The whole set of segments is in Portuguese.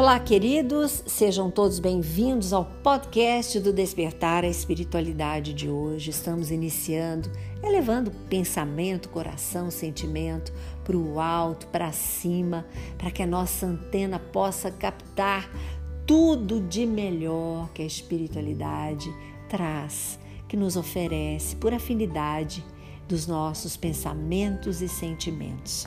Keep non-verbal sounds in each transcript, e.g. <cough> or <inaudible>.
Olá, queridos, sejam todos bem-vindos ao podcast do Despertar a Espiritualidade de hoje. Estamos iniciando, elevando pensamento, coração, sentimento para o alto, para cima, para que a nossa antena possa captar tudo de melhor que a espiritualidade traz, que nos oferece por afinidade dos nossos pensamentos e sentimentos.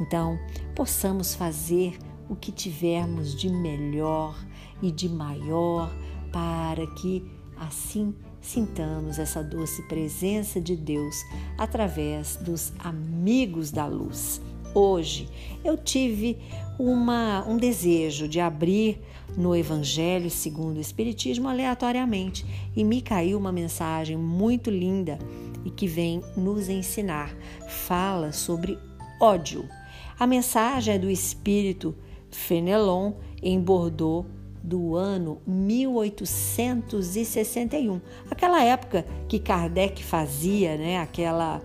Então, possamos fazer o que tivermos de melhor e de maior para que assim sintamos essa doce presença de Deus através dos amigos da luz. Hoje eu tive uma, um desejo de abrir no Evangelho segundo o Espiritismo aleatoriamente e me caiu uma mensagem muito linda e que vem nos ensinar. Fala sobre ódio. A mensagem é do Espírito Fenelon, em Bordeaux, do ano 1861. Aquela época que Kardec fazia, né, aquela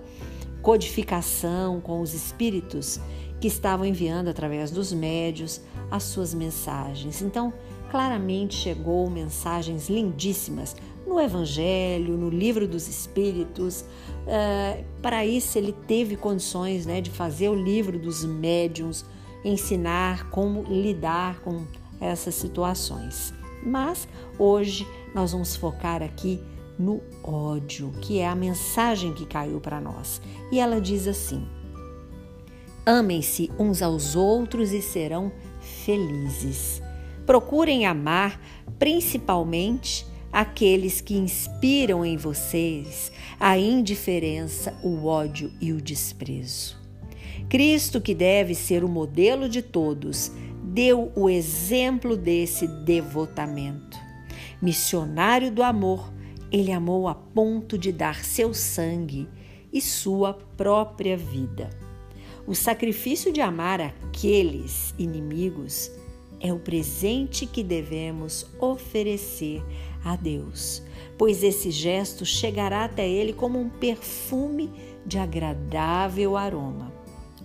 codificação com os espíritos que estavam enviando através dos médios as suas mensagens. Então, claramente chegou mensagens lindíssimas no Evangelho, no Livro dos Espíritos. Uh, para isso, ele teve condições né, de fazer o livro dos médiums, ensinar como lidar com essas situações. Mas hoje nós vamos focar aqui no ódio, que é a mensagem que caiu para nós. E ela diz assim: Amem-se uns aos outros e serão felizes. Procurem amar principalmente aqueles que inspiram em vocês a indiferença, o ódio e o desprezo. Cristo, que deve ser o modelo de todos, deu o exemplo desse devotamento. Missionário do amor, ele amou a ponto de dar seu sangue e sua própria vida. O sacrifício de amar aqueles inimigos é o presente que devemos oferecer a Deus, pois esse gesto chegará até Ele como um perfume de agradável aroma.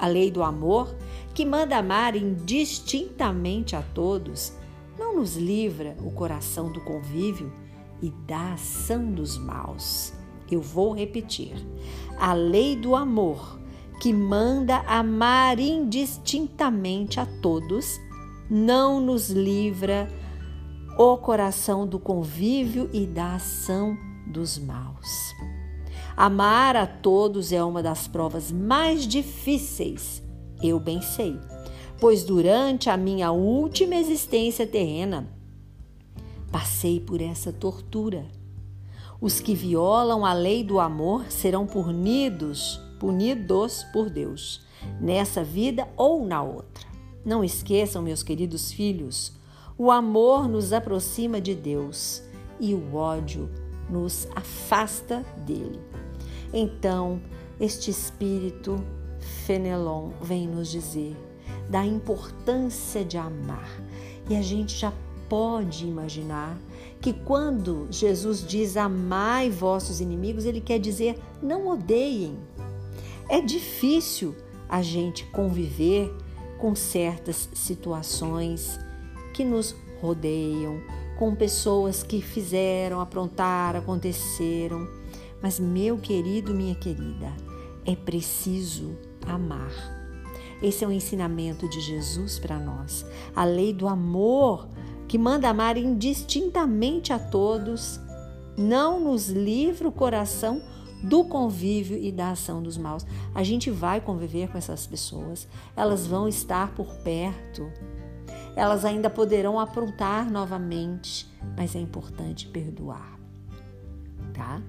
A lei do amor, que manda amar indistintamente a todos, não nos livra o coração do convívio e da ação dos maus. Eu vou repetir. A lei do amor, que manda amar indistintamente a todos, não nos livra o coração do convívio e da ação dos maus. Amar a todos é uma das provas mais difíceis, eu bem sei, pois durante a minha última existência terrena, passei por essa tortura. Os que violam a lei do amor serão punidos, punidos por Deus, nessa vida ou na outra. Não esqueçam, meus queridos filhos, o amor nos aproxima de Deus e o ódio nos afasta dele. Então, este espírito Fenelon vem nos dizer da importância de amar. E a gente já pode imaginar que quando Jesus diz amai vossos inimigos, ele quer dizer não odeiem. É difícil a gente conviver com certas situações que nos rodeiam, com pessoas que fizeram, aprontaram, aconteceram mas, meu querido, minha querida, é preciso amar. Esse é o ensinamento de Jesus para nós. A lei do amor que manda amar indistintamente a todos, não nos livra o coração do convívio e da ação dos maus. A gente vai conviver com essas pessoas, elas vão estar por perto, elas ainda poderão aprontar novamente, mas é importante perdoar tá?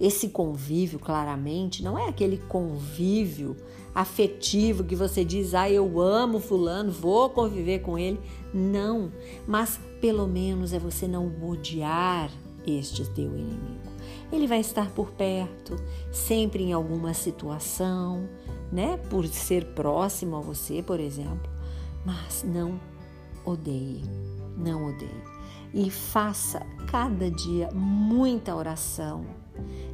Esse convívio, claramente, não é aquele convívio afetivo que você diz, ah, eu amo Fulano, vou conviver com ele. Não, mas pelo menos é você não odiar este teu inimigo. Ele vai estar por perto, sempre em alguma situação, né? Por ser próximo a você, por exemplo. Mas não odeie, não odeie e faça cada dia muita oração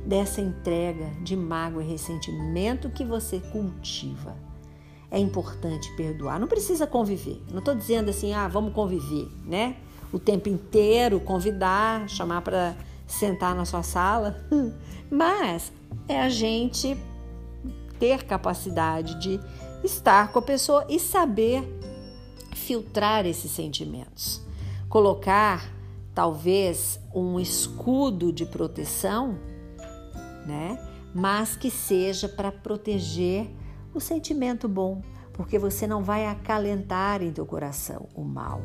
dessa entrega de mágoa e ressentimento que você cultiva. é importante perdoar. Não precisa conviver. Não estou dizendo assim, ah, vamos conviver, né? O tempo inteiro, convidar, chamar para sentar na sua sala. <laughs> Mas é a gente ter capacidade de estar com a pessoa e saber filtrar esses sentimentos. Colocar talvez um escudo de proteção, né? Mas que seja para proteger o sentimento bom, porque você não vai acalentar em teu coração o mal.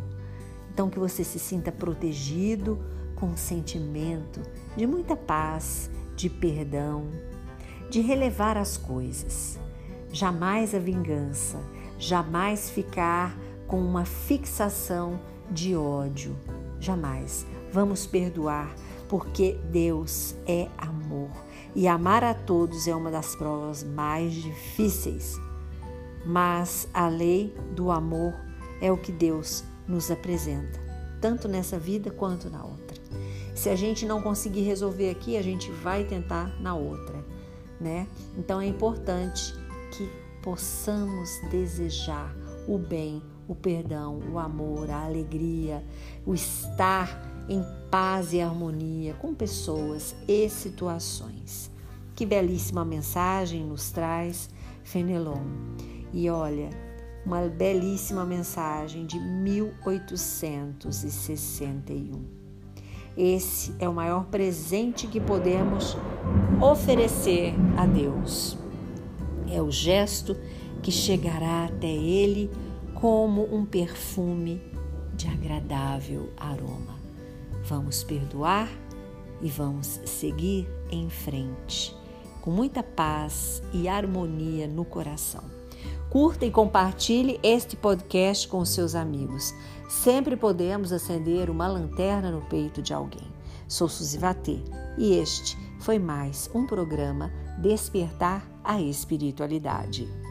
Então que você se sinta protegido com um sentimento de muita paz, de perdão, de relevar as coisas. Jamais a vingança, jamais ficar com uma fixação de ódio. Jamais. Vamos perdoar, porque Deus é amor e amar a todos é uma das provas mais difíceis. Mas a lei do amor é o que Deus nos apresenta, tanto nessa vida quanto na outra. Se a gente não conseguir resolver aqui, a gente vai tentar na outra, né? Então é importante que possamos desejar o bem, o perdão, o amor, a alegria, o estar em paz e harmonia com pessoas e situações. Que belíssima mensagem nos traz Fenelon. E olha, uma belíssima mensagem de 1861. Esse é o maior presente que podemos oferecer a Deus. É o gesto que chegará até Ele como um perfume de agradável aroma. Vamos perdoar e vamos seguir em frente, com muita paz e harmonia no coração. Curta e compartilhe este podcast com seus amigos. Sempre podemos acender uma lanterna no peito de alguém. Sou Suzy Vatê e este foi mais um programa Despertar a Espiritualidade.